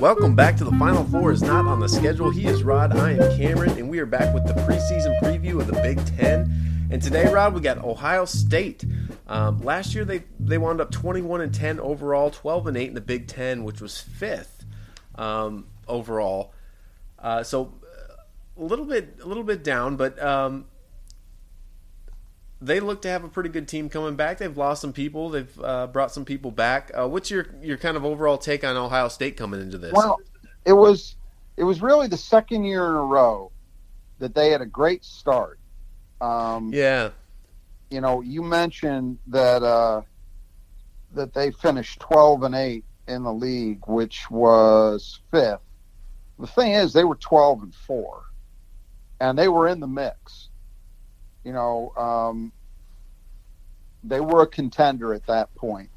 Welcome back to the Final Four is not on the schedule. He is Rod, I am Cameron, and we are back with the preseason preview of the Big Ten. And today, Rod, we got Ohio State. Um, last year, they they wound up 21 and 10 overall, 12 and 8 in the Big Ten, which was fifth um, overall. Uh, so a little bit a little bit down, but um, they look to have a pretty good team coming back. They've lost some people. They've uh, brought some people back. Uh, what's your your kind of overall take on Ohio State coming into this? Well, it was it was really the second year in a row that they had a great start. Um, yeah, you know, you mentioned that uh, that they finished twelve and eight in the league, which was fifth. The thing is, they were twelve and four, and they were in the mix you know, um, they were a contender at that point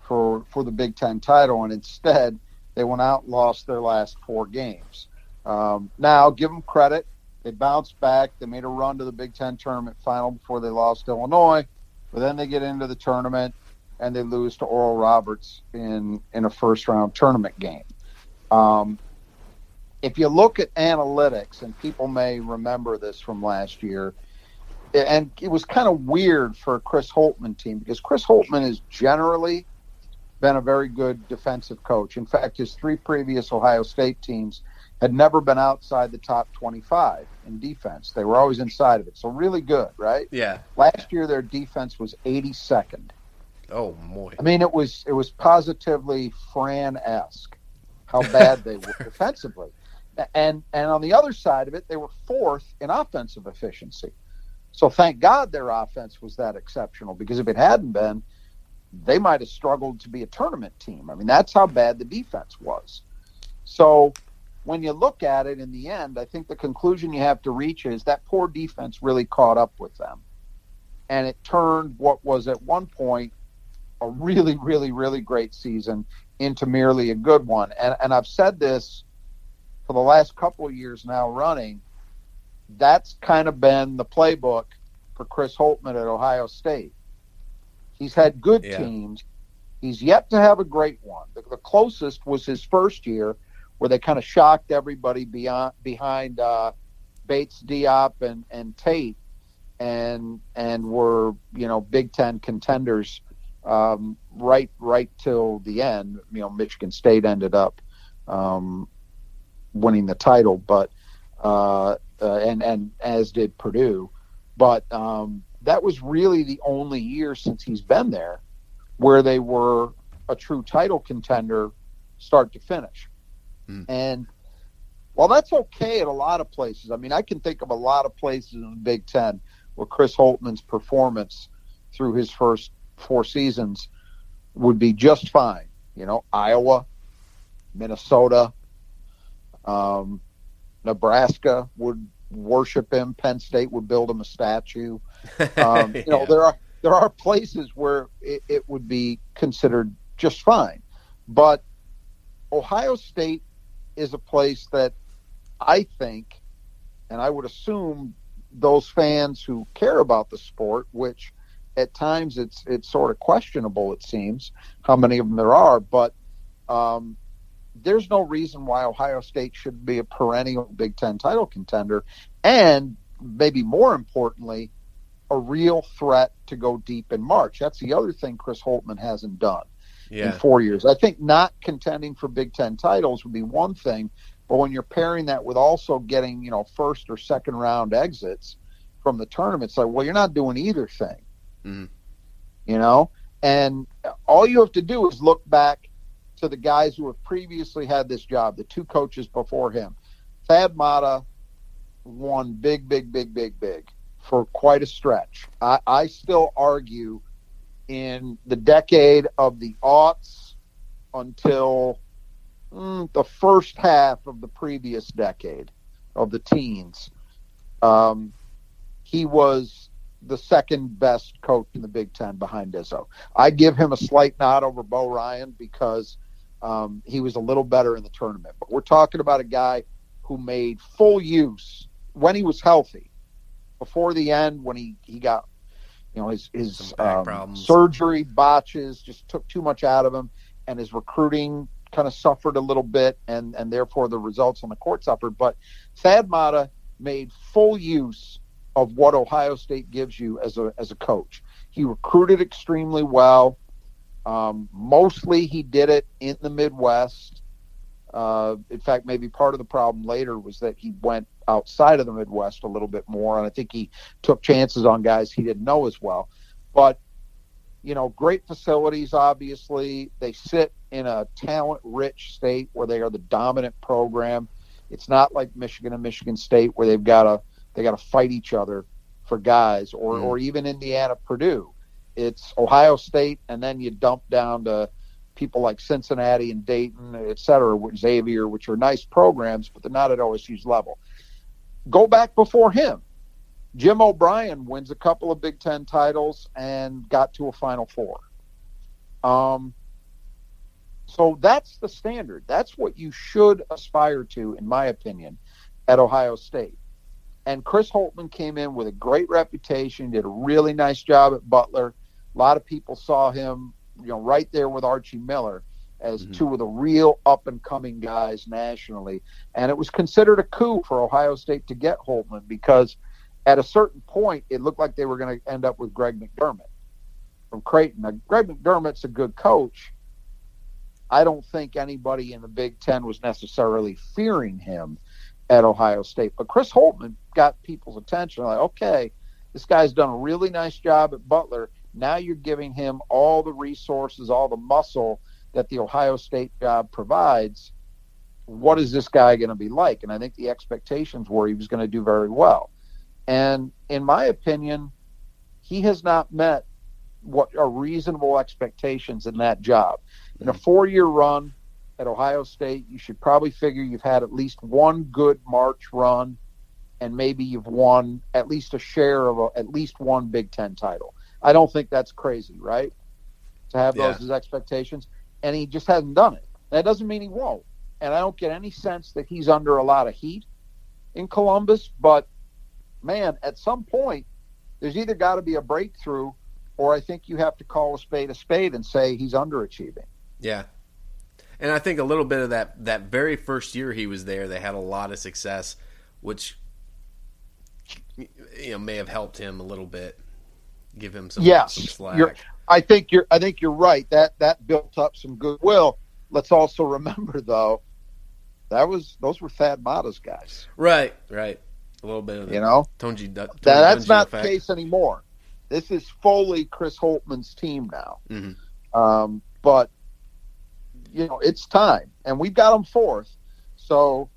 for for the Big Ten title, and instead they went out and lost their last four games. Um, now, give them credit; they bounced back. They made a run to the Big Ten tournament final before they lost Illinois, but then they get into the tournament and they lose to Oral Roberts in in a first round tournament game. Um, if you look at analytics, and people may remember this from last year, and it was kind of weird for a Chris Holtmann team because Chris Holtmann has generally been a very good defensive coach. In fact, his three previous Ohio State teams had never been outside the top 25 in defense. They were always inside of it. So really good, right? Yeah. Last year their defense was 82nd. Oh boy. I mean it was it was positively Fran-esque how bad they were defensively. And and on the other side of it they were fourth in offensive efficiency. So thank God their offense was that exceptional because if it hadn't been, they might have struggled to be a tournament team. I mean, that's how bad the defense was. So when you look at it in the end, I think the conclusion you have to reach is that poor defense really caught up with them. And it turned what was at one point a really, really, really great season into merely a good one. And, and I've said this for the last couple of years now running that's kind of been the playbook for Chris Holtmann at Ohio State. He's had good yeah. teams. He's yet to have a great one. The, the, closest was his first year, where they kind of shocked everybody beyond behind uh, Bates, Diop, and and Tate, and and were you know Big Ten contenders um, right right till the end. You know, Michigan State ended up um, winning the title, but uh, uh, and and as did Purdue. But um, that was really the only year since he's been there where they were a true title contender, start to finish. Mm. And while that's okay at a lot of places, I mean, I can think of a lot of places in the Big Ten where Chris Holtmann's performance through his first four seasons would be just fine. You know, Iowa, Minnesota, um, Nebraska would worship him. Penn State would build him a statue. Um, you know, yeah. there are there are places where it, it would be considered just fine, but Ohio State is a place that I think, and I would assume those fans who care about the sport, which at times it's it's sort of questionable. It seems how many of them there are, but um, there's no reason why Ohio State should be a perennial Big Ten title contender, and maybe more importantly, a real threat to go deep in March. That's the other thing Chris Holtmann hasn't done yeah. in four years. I think not contending for Big Ten titles would be one thing, but when you're pairing that with also getting you know first or second round exits from the tournament, it's like well, you're not doing either thing. Mm-hmm. You know, and all you have to do is look back to the guys who have previously had this job, the two coaches before him. Thad Matta won big, big, big, big, big for quite a stretch. I, I still argue in the decade of the aughts until mm, the first half of the previous decade of the teens, um, he was the second best coach in the Big Ten behind Izzo. I give him a slight nod over Bo Ryan because um, he was a little better in the tournament. But we're talking about a guy who made full use when he was healthy. Before the end, when he, he got you know his his um, surgery botches just took too much out of him, and his recruiting kind of suffered a little bit, and and therefore the results on the court suffered. But Thad Matta made full use of what Ohio State gives you as a as a coach. He recruited extremely well. Um, mostly, he did it in the Midwest. Uh, in fact, maybe part of the problem later was that he went outside of the Midwest a little bit more, and I think he took chances on guys he didn't know as well. But you know, great facilities. Obviously, they sit in a talent-rich state where they are the dominant program. It's not like Michigan and Michigan State where they've got to they got to fight each other for guys, or mm. or even Indiana, Purdue. It's Ohio State, and then you dump down to people like Cincinnati and Dayton, et cetera, Xavier, which are nice programs, but they're not at OSU's level. Go back before him. Jim O'Brien wins a couple of Big Ten titles and got to a Final Four. Um, so that's the standard. That's what you should aspire to, in my opinion, at Ohio State. And Chris Holtmann came in with a great reputation, did a really nice job at Butler. A lot of people saw him, you know, right there with Archie Miller as mm-hmm. two of the real up and coming guys nationally. And it was considered a coup for Ohio State to get Holtmann because at a certain point it looked like they were going to end up with Greg McDermott from Creighton. Now, Greg McDermott's a good coach. I don't think anybody in the Big Ten was necessarily fearing him at Ohio State. But Chris Holtmann got people's attention. Like, okay, this guy's done a really nice job at Butler. Now you're giving him all the resources, all the muscle that the Ohio State job provides. What is this guy going to be like? And I think the expectations were he was going to do very well. And in my opinion, he has not met what are reasonable expectations in that job. In a four year run at Ohio State, you should probably figure you've had at least one good March run and maybe you've won at least a share of a, at least one Big Ten title. I don't think that's crazy, right? To have yeah. those as expectations, and he just hasn't done it. That doesn't mean he won't, and I don't get any sense that he's under a lot of heat in Columbus. But man, at some point, there's either got to be a breakthrough, or I think you have to call a spade a spade and say he's underachieving. Yeah, and I think a little bit of that that very first year he was there, they had a lot of success, which you know may have helped him a little bit, give him some, yes, some slack. You're, I think you're I think you're right. That that built up some goodwill. Let's also remember though, that was those were Thad Matta's guys. Right, right. A little bit of you know Tonji, Tonji that's not effect. the case anymore. This is fully Chris Holtmann's team now. Mm-hmm. Um, but you know it's time, and we've got them fourth. So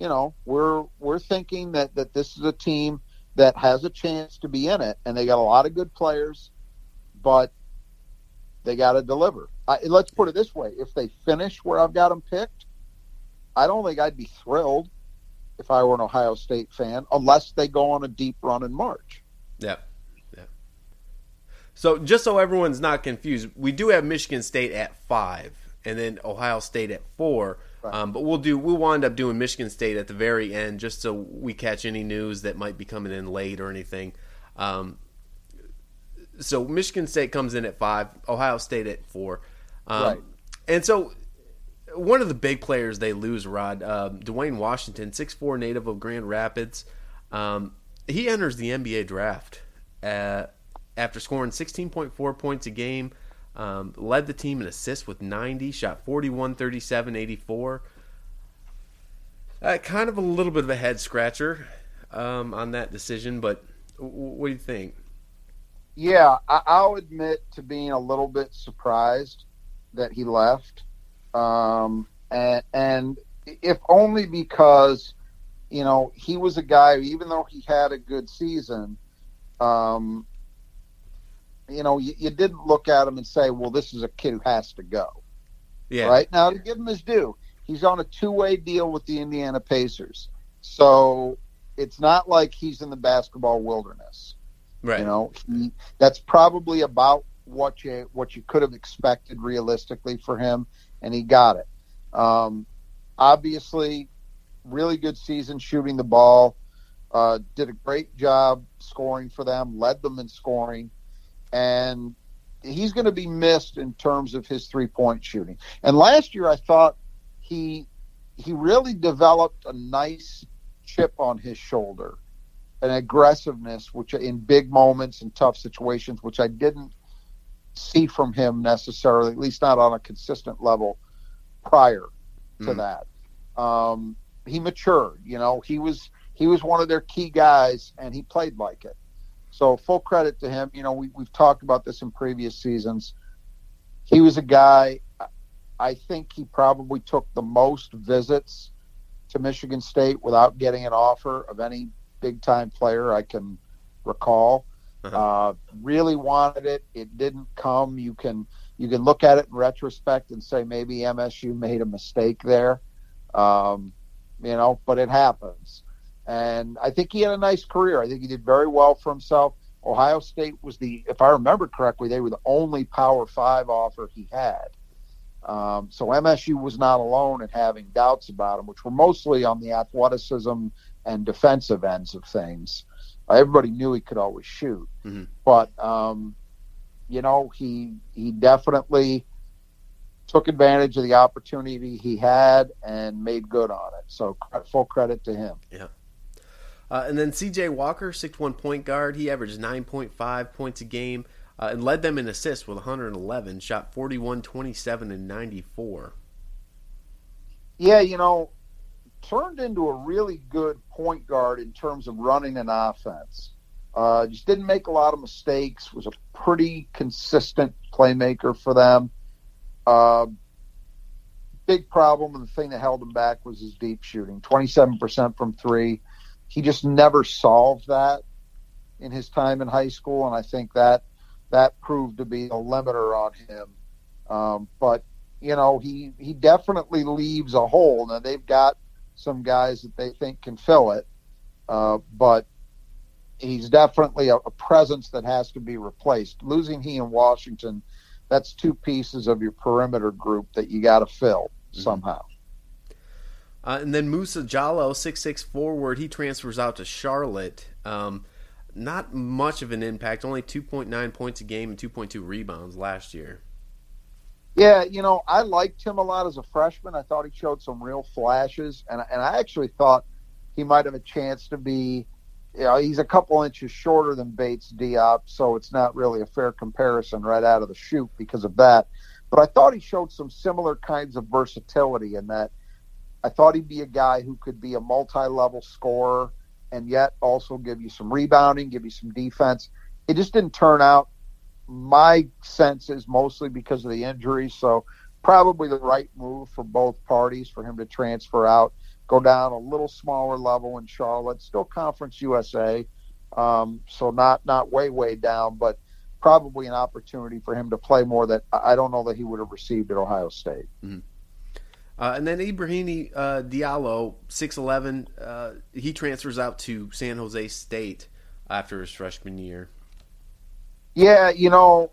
you know, we're we're thinking that that this is a team that has a chance to be in it, and they got a lot of good players, but they got to deliver. I, let's put it this way: if they finish where I've got them picked, I don't think I'd be thrilled if I were an Ohio State fan, unless they go on a deep run in March. Yeah. Yeah. So just so everyone's not confused, we do have Michigan State at five, and then Ohio State at four. Right. Um, but we'll do we'll wind up doing Michigan State at the very end, just so we catch any news that might be coming in late or anything. Um, so Michigan State comes in at five, Ohio State at four, um, right. and so one of the big players they lose, Rod uh, Duane Washington, six four native of Grand Rapids. Um, he enters the NBA draft uh, after scoring sixteen point four points a game. Um, led the team in assists with 90, shot 41, 37, 84. Uh, kind of a little bit of a head scratcher um, on that decision, but w- what do you think? Yeah, I- will admit to being a little bit surprised that he left. Um, and, and if only because, you know, he was a guy, even though he had a good season, um, you know, you, you didn't look at him and say, "Well, this is a kid who has to go." Yeah. Right now, to give him his due, he's on a two-way deal with the Indiana Pacers, so it's not like he's in the basketball wilderness. Right. You know, he, that's probably about what you what you could have expected realistically for him, and he got it. Um, obviously, really good season shooting the ball. Uh, did a great job scoring for them, led them in scoring, and he's going to be missed in terms of his three point shooting. And last year, I thought he he really developed a nice chip on his shoulder, an aggressiveness, which in big moments and tough situations, which I didn't see from him necessarily, at least not on a consistent level prior to Mhm. that. Um, he matured. You know, he was he was one of their key guys, and he played like it. So full credit to him. You know, we, we've talked about this in previous seasons. He was a guy. I think he probably took the most visits to Michigan State without getting an offer of any big time player I can recall. Uh-huh. Uh, really wanted it. It didn't come. You can you can look at it in retrospect and say maybe MSU made a mistake there. Um, you know, but it happens. And I think he had a nice career. I think he did very well for himself. Ohio State was the, if I remember correctly, they were the only Power Five offer he had. Um, so MSU was not alone in having doubts about him, which were mostly on the athleticism and defensive ends of things. Uh, everybody knew he could always shoot, Mhm. but um, you know he he definitely took advantage of the opportunity he had and made good on it. So full credit to him. Uh, and then C.J. Walker, six one point guard. He averaged 9.5 points a game uh, and led them in assists with 111. Shot 41, 27, and 94. Yeah, you know, turned into a really good point guard in terms of running an offense. Uh, just didn't make a lot of mistakes. Was a pretty consistent playmaker for them. Uh, big problem and the thing that held him back was his deep shooting. Twenty-seven percent from three. He just never solved that in his time in high school, and I think that that proved to be a limiter on him. Um, but you know, he he definitely leaves a hole. Now they've got some guys that they think can fill it, uh, but he's definitely a, a presence that has to be replaced. Losing he in Washington, that's two pieces of your perimeter group that you got to fill somehow. Uh, and then Musa Jallow, six six forward. He transfers out to Charlotte. Um, not much of an impact. Only 2.9 points a game and 2.2 rebounds last year. Yeah, you know, I liked him a lot as a freshman. I thought he showed some real flashes, and and I actually thought he might have a chance to be. You know, he's a couple inches shorter than Bates Diop, so it's not really a fair comparison right out of the chute because of that. But I thought he showed some similar kinds of versatility in that. I thought he'd be a guy who could be a multi-level scorer and yet also give you some rebounding, give you some defense. It just didn't turn out my sense is mostly because of the injuries. So probably the right move for both parties for him to transfer out, go down a little smaller level in Charlotte, still Conference USA, um, so not not way way down, but probably an opportunity for him to play more that I don't know that he would have received at Ohio State. Uh, and then Ibrahima uh, Diallo, 6'11", uh, he transfers out to San Jose State after his freshman year. Yeah, you know,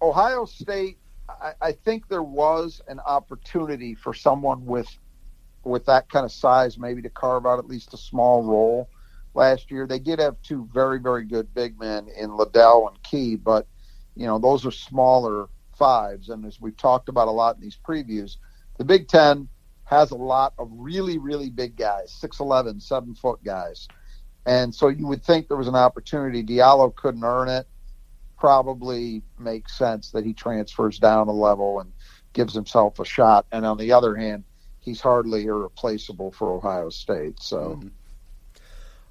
Ohio State. I, I think there was an opportunity for someone with with that kind of size, maybe to carve out at least a small role. Last year, they did have two very, very good big men in Liddell and Key, but you know those are smaller fives. And as we've talked about a lot in these previews, the Big Ten has a lot of really, really big guys, 6'11", 7 foot guys. And so you would think there was an opportunity. Diallo couldn't earn it probably makes sense that he transfers down a level and gives himself a shot. And on the other hand, he's hardly irreplaceable for Ohio State. So,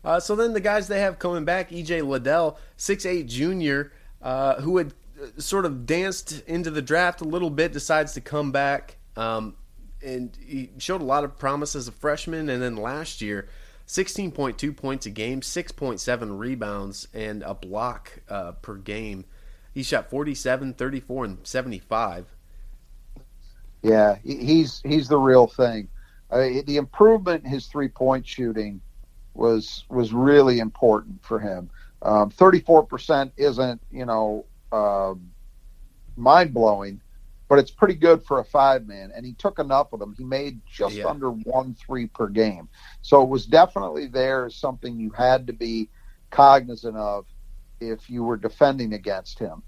Uh, so then the guys they have coming back, EJ Liddell, 6'8 junior, uh, who had uh, sort of danced into the draft a little bit, decides to come back. Um, and he showed a lot of promise as a freshman. And then last year, 16.2 points a game, 6.7 rebounds, and a block uh, per game. He shot 47, 34, and 75. Yeah, he's he's the real thing. Uh, the improvement in his three point shooting was was really important for him. Thirty four percent isn't you know uh, mind blowing, but it's pretty good for a five man. And he took enough of them. He made just yeah. under one three per game, so it was definitely there as something you had to be cognizant of if you were defending against him.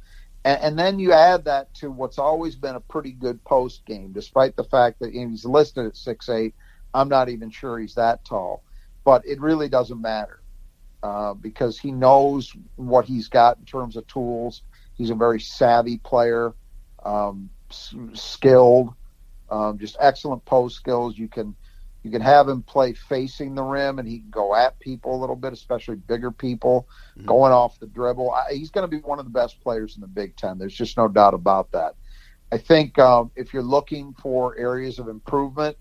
And, and, then you add that to what's always been a pretty good post game, despite the fact that he's listed at six eight. I'm not even sure he's that tall, but it really doesn't matter uh, because he knows what he's got in terms of tools. He's a very savvy player, um, skilled, um, just excellent post skills. You can you can have him play facing the rim, and he can go at people a little bit, especially bigger people, mm-hmm. going off the dribble. I, he's going to be one of the best players in the Big Ten. There's just no doubt about that. I think um, if you're looking for areas of improvement,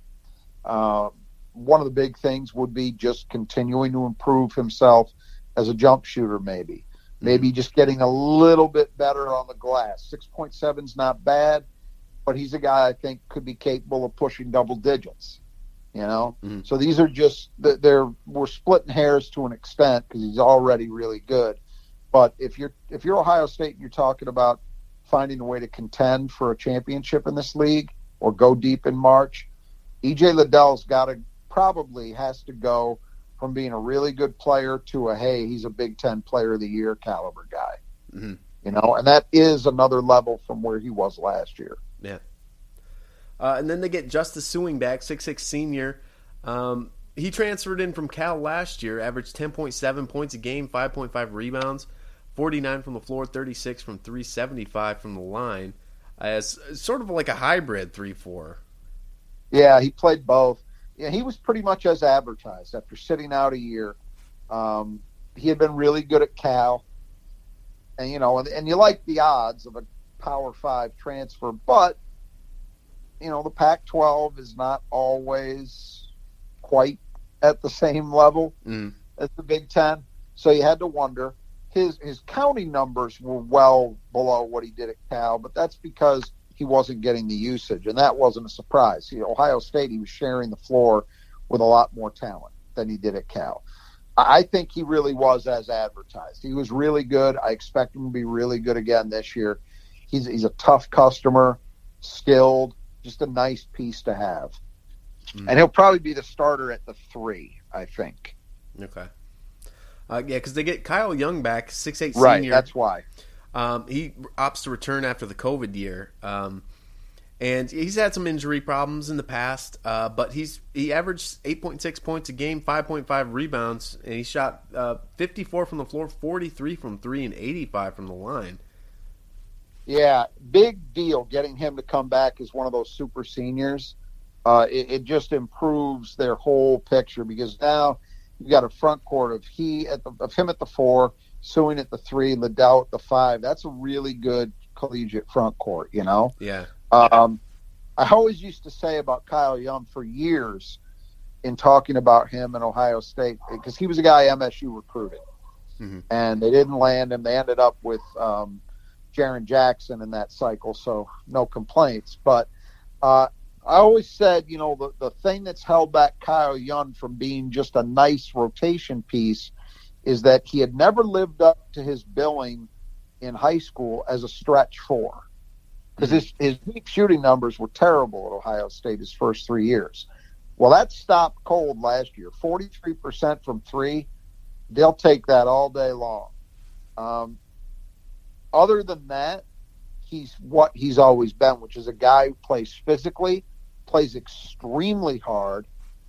uh, one of the big things would be just continuing to improve himself as a jump shooter, maybe. Maybe mm-hmm. just getting a little bit better on the glass. 6.7 is not bad, but he's a guy I think could be capable of pushing double digits you know. Mm-hmm. So these are just they're we're splitting hairs to an extent because he's already really good. But if you're if you're Ohio State and you're talking about finding a way to contend for a championship in this league or go deep in March, EJ Liddell's got to probably has to go from being a really good player to a hey he's a Big Ten Player of the Year caliber guy. Mm-hmm. You know, and that is another level from where he was last year. Yeah. Uh, and then they get Justice Sueing back, six six senior. Um, he transferred in from Cal last year, averaged 10.7 points a game, 5.5 rebounds, 49 from the floor, 36 from 375 from the line, as sort of like a hybrid 3 4. Yeah, he played both. Yeah, he was pretty much as advertised after sitting out a year. Um, he had been really good at Cal, and you know, and, and you like the odds of a Power Five transfer, but you know, the Pac 12 is not always quite at the same level mm. as the Big Ten. So you had to wonder. His, his counting numbers were well below what he did at Cal, but that's because he wasn't getting the usage, and that wasn't a surprise. See, Ohio State, he was sharing the floor with a lot more talent than he did at Cal. I think he really was as advertised. He was really good. I expect him to be really good again this year. He's, he's a tough customer, skilled, just a nice piece to have. Mm. And he'll probably be the starter at the three, I think. Okay. Uh, yeah, because they get Kyle Young back, six eight right, senior. Right, that's why. Um, he opts to return after the COVID year, um, and he's had some injury problems in the past. Uh, but he's he averaged eight point six points a game, five point five rebounds, and he shot uh, fifty four from the floor, forty three from three, and eighty five from the line. Yeah, big deal getting him to come back as one of those super seniors. Uh, it, it, just improves their whole picture because now you got a front court of he at the, of him at the four, Sueing at the three, Liddell at the five. That's a really good collegiate front court, you know. Yeah. Um, I always used to say about Kyle Young for years in talking about him in Ohio State because he was a guy MSU recruited, mm-hmm. and they didn't land him. They ended up with um, Jaren Jackson in that cycle, so no complaints. But uh, I always said, you know, the, the thing that's held back Kyle Young from being just a nice rotation piece is that he had never lived up to his billing in high school as a stretch four. Because his, his deep shooting numbers were terrible at Ohio State his first three years. Well, that stopped cold last year. 43% from three. They'll take that all day long. Um, other than that, he's what he's always been, which is a guy who plays physically, plays extremely hard,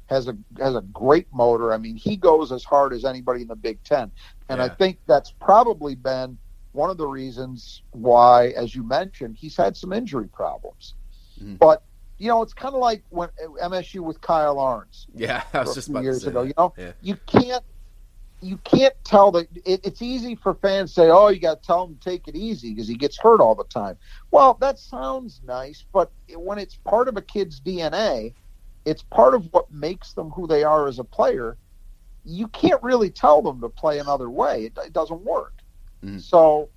has a has a great motor. I mean, he goes as hard as anybody in the Big Ten, and yeah. I think that's probably been one of the reasons why, as you mentioned, he's had some injury problems. Mm. But you know, it's kind of like when MSU with Kyle Ahrens. Yeah, I was just years ago. That. You know, yeah. you can't you can't tell that it, it's easy for fans to say, "Oh, you got to tell him to take it easy because he gets hurt all the time." Well, that sounds nice, but when it's part of a kid's DNA, it's part of what makes them who they are as a player. you can't really tell them to play another way. It, it doesn't work. Mm-hmm. So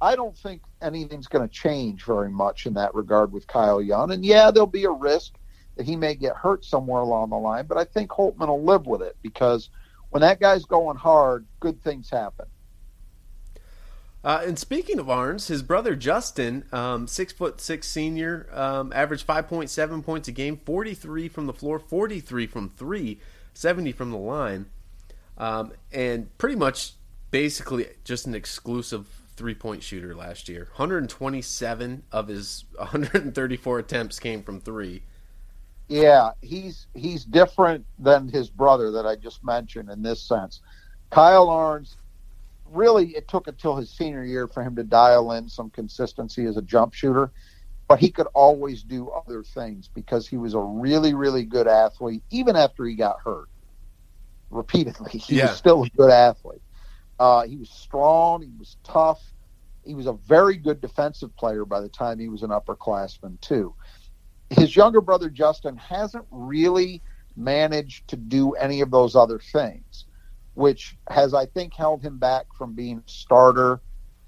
I don't think anything's going to change very much in that regard with Kyle Young. And yeah, there'll be a risk that he may get hurt somewhere along the line, but I think Holtmann will live with it because when that guy's going hard, good things happen. Uh, and speaking of Ahrens, his brother Justin, um, six foot six senior, um, averaged five point seven points a game, forty three from the floor, forty three from three, 70 from the line, um, and pretty much basically just an exclusive three point shooter last year. 127 of his 134 attempts came from three. Yeah, he's he's different than his brother that I just mentioned in this sense. Kyle Ahrens, really, it took until his senior year for him to dial in some consistency as a jump shooter, but he could always do other things because he was a really, really good athlete, even after he got hurt repeatedly. He yeah. was still a good athlete. Uh, he was strong. He was tough. He was a very good defensive player by the time he was an upperclassman, too his younger brother Justin hasn't really managed to do any of those other things, which has, I think, held him back from being a starter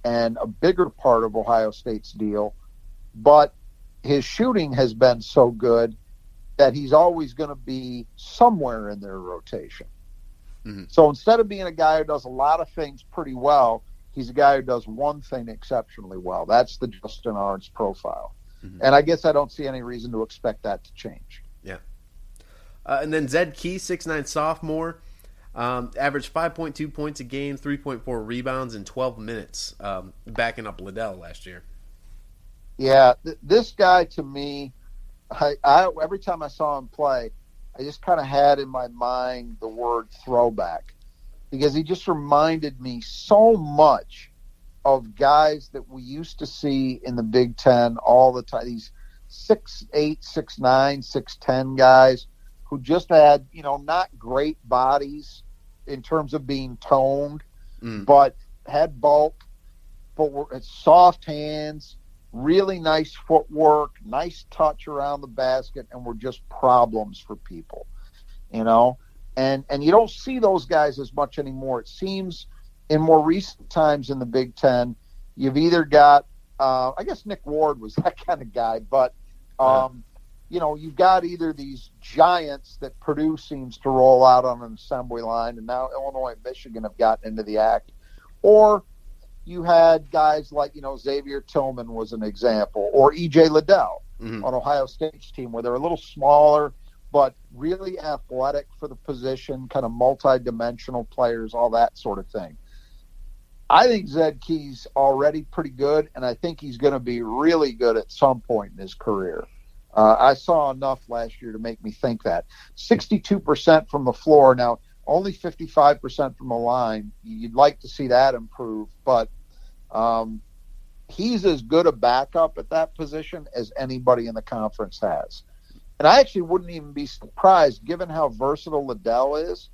and a bigger part of Ohio State's deal. But his shooting has been so good that he's always going to be somewhere in their rotation. Mm-hmm. So instead of being a guy who does a lot of things pretty well, he's a guy who does one thing exceptionally well. That's the Justin Ahrens profile. Mm-hmm. And I guess I don't see any reason to expect that to change. Yeah. Uh, and then Zed Key, six nine sophomore, um, averaged 5.2 points a game, 3.4 rebounds in 12 minutes, um, backing up Liddell last year. Yeah, th- this guy to me, I, I, every time I saw him play, I just kind of had in my mind the word throwback because he just reminded me so much of guys that we used to see in the Big Ten all the time. These six eight, six nine, six ten guys who just had you know not great bodies in terms of being toned, mm. but had bulk, but were soft hands, really nice footwork, nice touch around the basket, and were just problems for people, you know. And and you don't see those guys as much anymore. It seems in more recent times in the Big Ten, you've either got, uh, I guess Nick Ward was that kind of guy, but, um, you know, you've got either these giants that Purdue seems to roll out on an assembly line, and now Illinois and Michigan have gotten into the act, or you had guys like, you know, Xavier Tillman was an example, or E.J. Liddell mm-hmm. on Ohio State's team, where they're a little smaller, but really athletic for the position, kind of multi-dimensional players, all that sort of thing. I think Zed Key's already pretty good, and I think he's going to be really good at some point in his career. Uh, I saw enough last year to make me think that. 62% from the floor. Now, only 55% from the line. You'd like to see that improve, but um, he's as good a backup at that position as anybody in the conference has. And I actually wouldn't even be surprised, given how versatile Liddell is,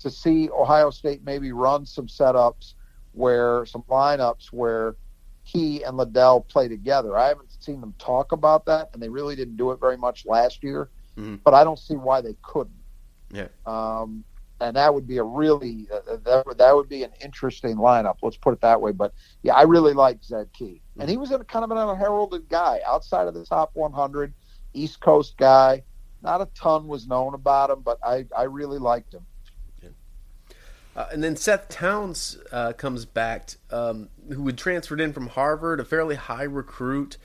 to see Ohio State maybe run some setups where some lineups where he and Liddell play together. I haven't seen them talk about that, and they really didn't do it very much last year. Mm-hmm. But I don't see why they couldn't. Yeah. Um, and that would be a really uh, that that would be an interesting lineup. Let's put it that way. But yeah, I really like Zed Key, mm-hmm. and he was a kind of an unheralded guy outside of the top 100, East Coast guy. Not a ton was known about him, but I I really liked him. Uh, and then Seth Towns uh, comes back, um, who had transferred in from Harvard, a fairly high recruit,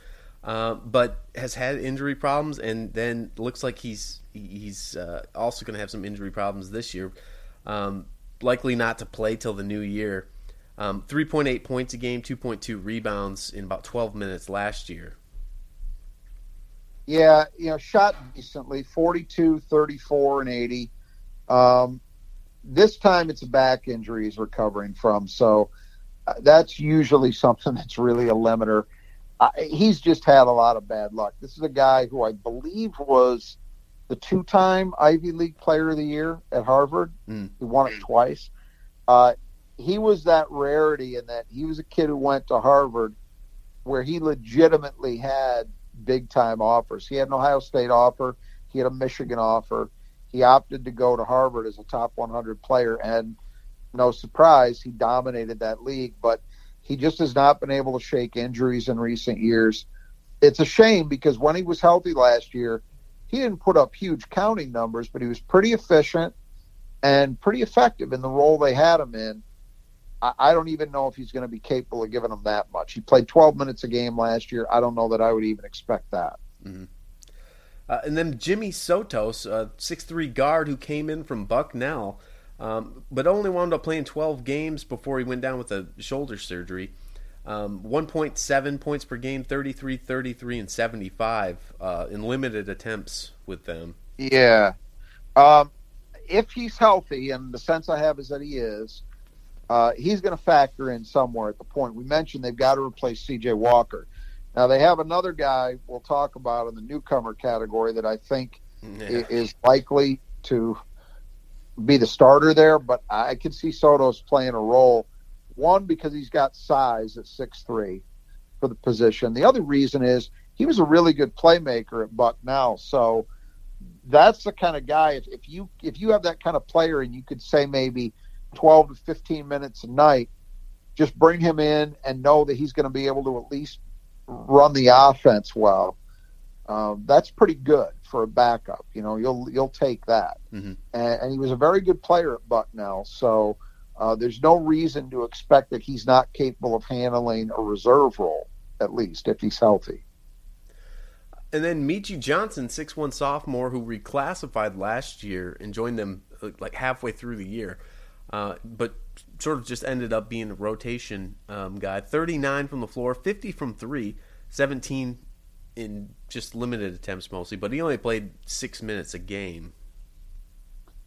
uh, but has had injury problems, and then looks like he's he's uh, also going to have some injury problems this year. Um, likely not to play till the new year. Um, 3.8 points a game, 2.2 rebounds in about 12 minutes last year. Yeah, you know, shot decently, 42, 34, and 80. Um, this time it's a back injury he's recovering from. So uh, that's usually something that's really a limiter. Uh, he's just had a lot of bad luck. This is a guy who I believe was the two-time Ivy League Player of the Year at Harvard. Mm. He won it twice. Uh, he was that rarity in that he was a kid who went to Harvard where he legitimately had big-time offers. He had an Ohio State offer. He had a Michigan offer He opted to go to Harvard as a top 100 player, and no surprise, he dominated that league. But he just has not been able to shake injuries in recent years. It's a shame because when he was healthy last year, he didn't put up huge counting numbers, but he was pretty efficient and pretty effective in the role they had him in. I, don't even know if he's going to be capable of giving them that much. He played 12 minutes a game last year. I don't know that I would even expect that. Mm-hmm. Uh, and then Jimmy Sotos, a six-three guard who came in from Bucknell, um, but only wound up playing 12 games before he went down with a shoulder surgery. Um, 1.7 points per game, 33, 33, and 75 uh, in limited attempts with them. Yeah. Um, if he's healthy, and the sense I have is that he is, uh, he's going to factor in somewhere at the point. We mentioned they've got to replace C.J. Walker. Now they have another guy we'll talk about in the newcomer category that I think yeah. is likely to be the starter there, but I can see Sotos playing a role. One because he's got size at six three for the position. The other reason is he was a really good playmaker at Bucknell, so that's the kind of guy. If, if you if you have that kind of player, and you could say maybe 12 to 15 minutes a night, just bring him in and know that he's going to be able to at least run the offense well. Um, that's pretty good for a backup. You know, you'll you'll take that. Mm-hmm. And, and, he was a very good player at Bucknell, so uh, there's no reason to expect that he's not capable of handling a reserve role, at least if he's healthy. And then Meechie Johnson, six one sophomore who reclassified last year and joined them like halfway through the year uh, but sort of just ended up being a rotation um, guy. 39 from the floor, 50 from three, 17 in just limited attempts mostly, but he only played six minutes a game.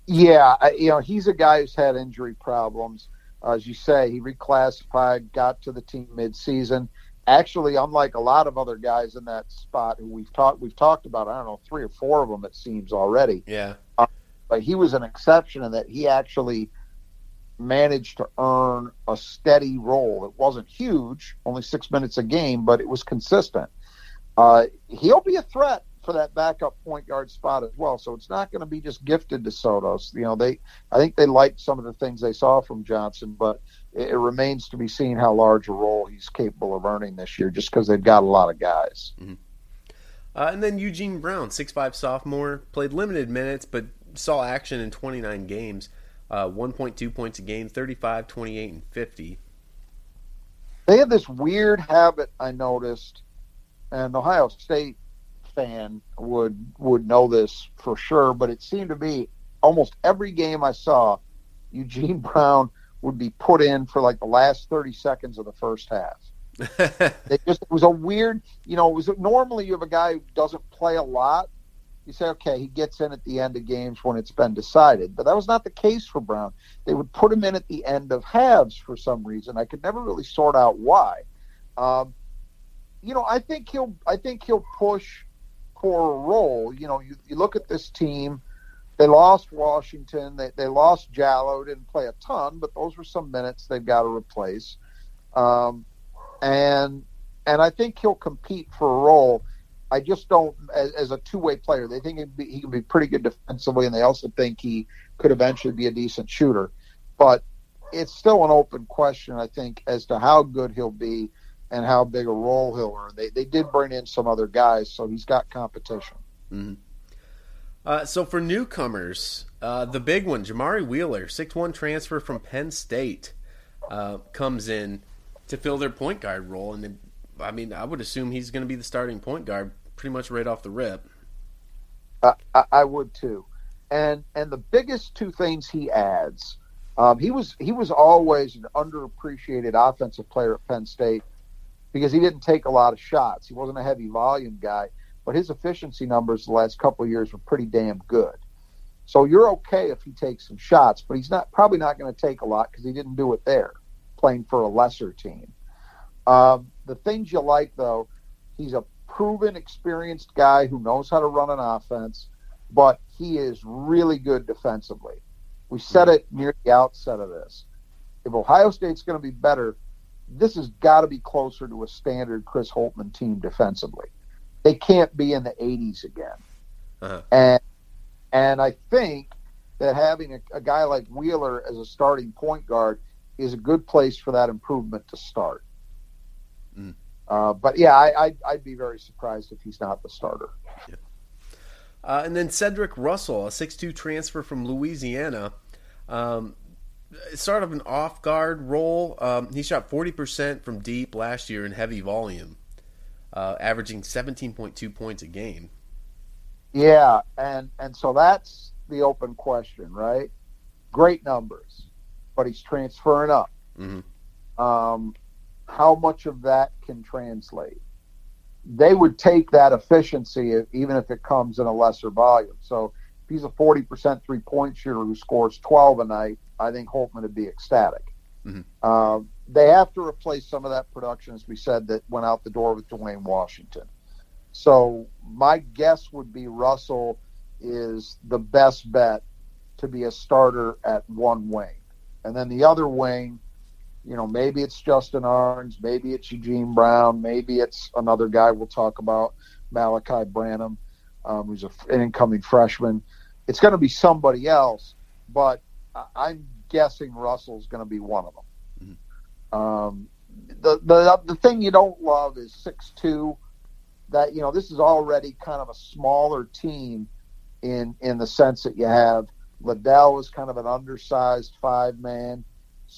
Yeah, you know, he's a guy who's had injury problems. Uh, as you say, he reclassified, got to the team mid-season. Actually, unlike a lot of other guys in that spot who we've talked we've talked about, I don't know, three or four of them it seems already. Yeah. Uh, but he was an exception in that he actually managed to earn a steady role. It wasn't huge, only six minutes a game, but it was consistent. Uh, he'll be a threat for that backup point guard spot as well. So it's not going to be just gifted to Sotos. You know, they I think they liked some of the things they saw from Johnson, but it, it remains to be seen how large a role he's capable of earning this year, just because they've got a lot of guys. Mm-hmm. Uh, and then Eugene Brown, six five sophomore, played limited minutes, but saw action in 29 games uh, 1.2 points a game, 35, 28, and 50. They have this weird habit I noticed, and Ohio State fan would would know this for sure, but it seemed to be almost every game I saw, Eugene Brown would be put in for like the last 30 seconds of the first half. they just it was a weird, you know, it was normally you have a guy who doesn't play a lot you say, okay, he gets in at the end of games when it's been decided. But that was not the case for Brown. They would put him in at the end of halves for some reason. I could never really sort out why. Um, you know, I think he'll I think he'll push for a role. You know, you, you look at this team. They lost Washington. They, they lost Jallow. Didn't play a ton, but those were some minutes they've got to replace. Um, and and I think he'll compete for a role. I just don't as, as a two way player. They think be, he can be pretty good defensively, and they also think he could eventually be a decent shooter. But it's still an open question, I think, as to how good he'll be and how big a role he'll earn. They they did bring in some other guys, so he's got competition. Mm-hmm. Uh, so for newcomers, uh, the big one, Jamari Wheeler, six one transfer from Penn State, uh, comes in to fill their point guard role, and I mean, I would assume he's going to be the starting point guard pretty much right off the rip. Uh, I, I, would too, and and the biggest two things he adds, um, he was he was always an underappreciated offensive player at Penn State because he didn't take a lot of shots. He wasn't a heavy volume guy, but his efficiency numbers the last couple of years were pretty damn good. So you're okay if he takes some shots, but he's not probably not going to take a lot because he didn't do it there, playing for a lesser team. Um, the things you like, though, he's a proven, experienced guy who knows how to run an offense, but he is really good defensively. We said it near the outset of this. If Ohio State's going to be better, this has got to be closer to a standard Chris Holtmann team defensively. They can't be in the 80s again. Uh-huh. And And I think that having a, a guy like Wheeler as a starting point guard is a good place for that improvement to start. Uh, but yeah, I, I'd, I'd, be very surprised if he's not the starter. Yeah. Uh, and then Cedric Russell, a 6'2 transfer from Louisiana. Um, sort of an off guard role. Um, he shot 40% from deep last year in heavy volume, uh, averaging 17.2 points a game. Yeah, and, and so that's the open question, right? Great numbers, but he's transferring up. Mm-hmm. Um, how much of that can translate? They would take that efficiency even if it comes in a lesser volume. So if he's a 40% three point shooter who scores 12 a night, I think Holtmann would be ecstatic. Mm-hmm. Uh, they have to replace some of that production, as we said, that went out the door with Duane Washington. So my guess would be Russell is the best bet to be a starter at one wing. And then the other wing, you know, maybe it's Justin Ahrens, maybe it's Eugene Brown, maybe it's another guy we'll talk about, Malachi Branham, um, who's a, an incoming freshman. It's going to be somebody else, but I'm guessing Russell's going to be one of them. Mm-hmm. Um, the, the the thing you don't love is six two. That you know, this is already kind of a smaller team in in the sense that you have Liddell is kind of an undersized five man.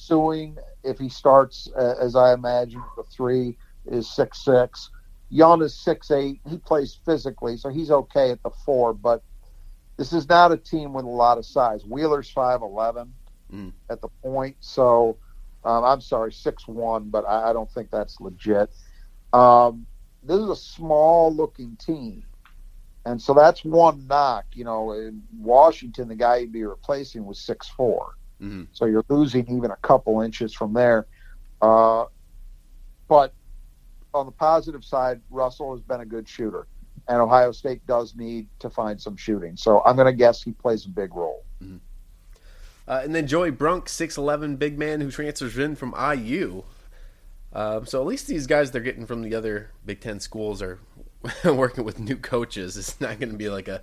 Sueing, if he starts uh, as I imagine, the three is six six. Young is six eight. He plays physically, so he's okay at the four. But this is not a team with a lot of size. Wheeler's five eleven mm. at the point, so um, I'm sorry, six one, but I, I, don't think that's legit. Um, this is a small looking team. And so that's one knock. You know, in Washington, the guy you'd be replacing was six four. Mm-hmm. So you're losing even a couple inches from there. Uh, but on the positive side, Russell has been a good shooter, and Ohio State does need to find some shooting. So I'm going to guess he plays a big role. Mm-hmm. Uh, and then Joey Brunk, six eleven big man who transfers in from IU. Uh, so at least these guys they're getting from the other Big Ten schools are working with new coaches. It's not going to be like a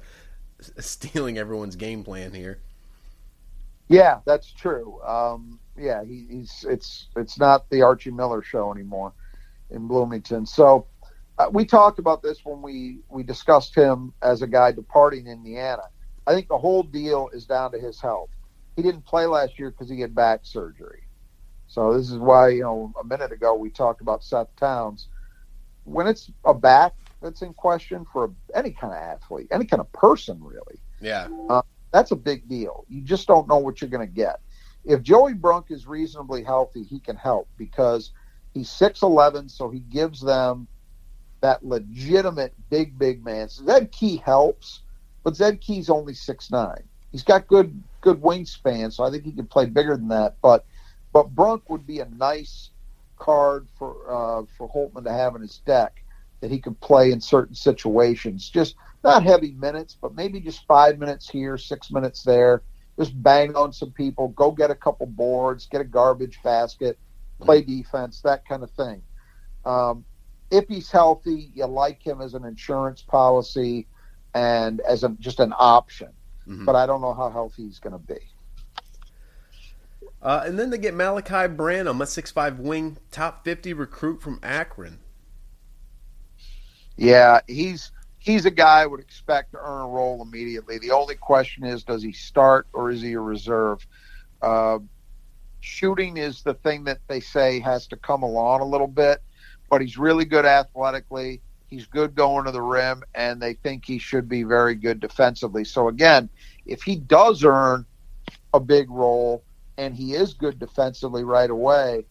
stealing everyone's game plan here. Yeah, that's true. Um, yeah, he, he's it's it's not the Archie Miller show anymore in Bloomington. So uh, we talked about this when we we discussed him as a guy departing Indiana. I think the whole deal is down to his health. He didn't play last year because he had back surgery. So this is why you know a minute ago we talked about Seth Towns. When it's a back that's in question for any kind of athlete, any kind of person, really. Yeah. Uh, that's a big deal. You just don't know what you're going to get. If Joey Brunk is reasonably healthy, he can help because he's 6'11, so he gives them that legitimate big, big man. So Zed Key helps, but Zed Key's only 6'9. He's got good good wingspan, so I think he can play bigger than that. But but Brunk would be a nice card for uh, for Holtmann to have in his deck that he could play in certain situations. Just not heavy minutes, but maybe just five minutes here, six minutes there. Just bang on some people, go get a couple boards, get a garbage basket, play mm-hmm. defense, that kind of thing. Um, if he's healthy, you like him as an insurance policy and as a, just an option. Mm-hmm. But I don't know how healthy he's going to be. Uh, and then they get Malachi Branham, a six-five wing, top 50 recruit from Akron. Yeah, he's he's a guy I would expect to earn a role immediately. The only question is, does he start or is he a reserve? Uh, shooting is the thing that they say has to come along a little bit, but he's really good athletically. He's good going to the rim, and they think he should be very good defensively. So again, if he does earn a big role and he is good defensively right away,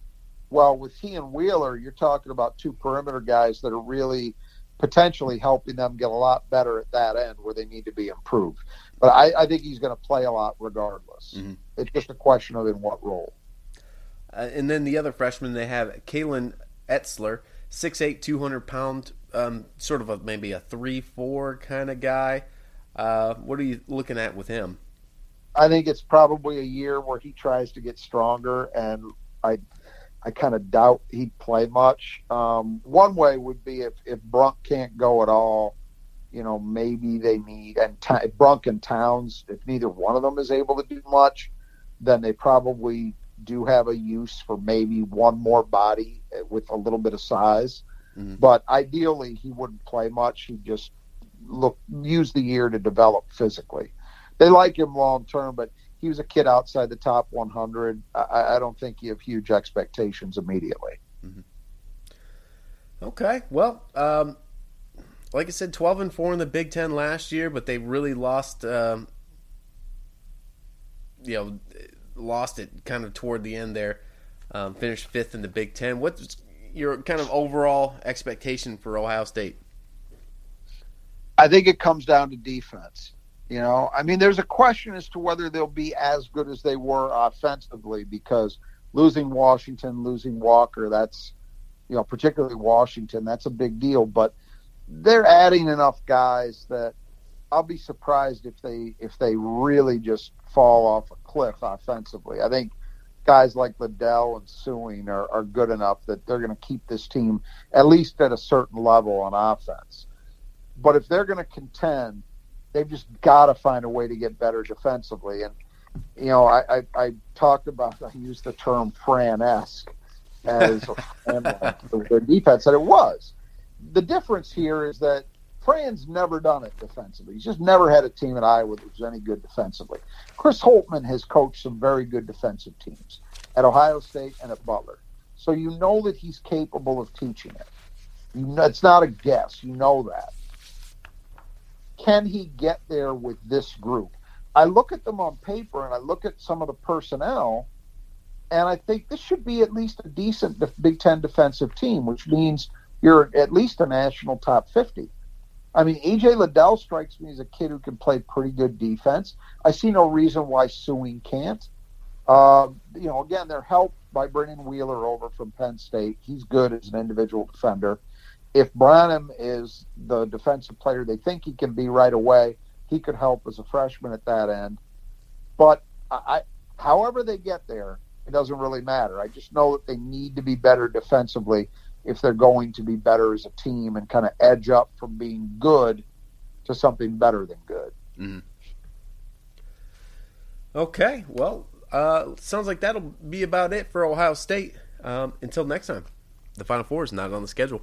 well, with he and Wheeler, you're talking about two perimeter guys that are really potentially helping them get a lot better at that end where they need to be improved. But I, I think he's going to play a lot regardless. Mm-hmm. It's just a question of in what role. Uh, and then the other freshman they have, Kalen Etzler, 6'8", 200 pound, um, sort of a maybe a three four kind of guy. Uh, what are you looking at with him? I think it's probably a year where he tries to get stronger, and I I kind of doubt he'd play much. Um, one way would be if, if Brunk can't go at all, you know, maybe they need and T- Brunk and Towns. If neither one of them is able to do much, then they probably do have a use for maybe one more body with a little bit of size. Mm-hmm. But ideally, he wouldn't play much. He'd just look use the year to develop physically. They like him long term, but he was a kid outside the top 100. I, I don't think you have huge expectations immediately. Mm-hmm. Okay, well, um, like I said, 12 and four in the Big Ten last year, but they really lost. Um, you know, lost it kind of toward the end there. Um, finished fifth in the Big Ten. What's your kind of overall expectation for Ohio State? I think it comes down to defense. You know, I mean, there's a question as to whether they'll be as good as they were offensively because losing Washington, losing Walker, that's, you know, particularly Washington, that's a big deal. But they're adding enough guys that I'll be surprised if they if they really just fall off a cliff offensively. I think guys like Liddell and Sueing are, are good enough that they're going to keep this team at least at a certain level on offense. But if they're going to contend, they've just got to find a way to get better defensively. And you know, I, I, I talked about I used the term Fran-esque as their defense, and it was. The difference here is that Fran's never done it defensively. He's just never had a team at Iowa that was any good defensively. Chris Holtmann has coached some very good defensive teams at Ohio State and at Butler. So you know that he's capable of teaching it. You know, it's not a guess. You know that. Can he get there with this group? I look at them on paper and I look at some of the personnel, and I think this should be at least a decent Big Ten defensive team, which means you're at least a national top 50. I mean, EJ Liddell strikes me as a kid who can play pretty good defense. I see no reason why Sueing can't. Uh, you know, again, they're helped by bringing Wheeler over from Penn State. He's good as an individual defender if Branham is the defensive player they think he can be right away, he could help as a freshman at that end. But I, however they get there, it doesn't really matter. I just know that they need to be better defensively if they're going to be better as a team and kind of edge up from being good to something better than good. Mm-hmm. Okay, well, uh, sounds like that'll be about it for Ohio State. Um, until next time, the Final Four is not on the schedule.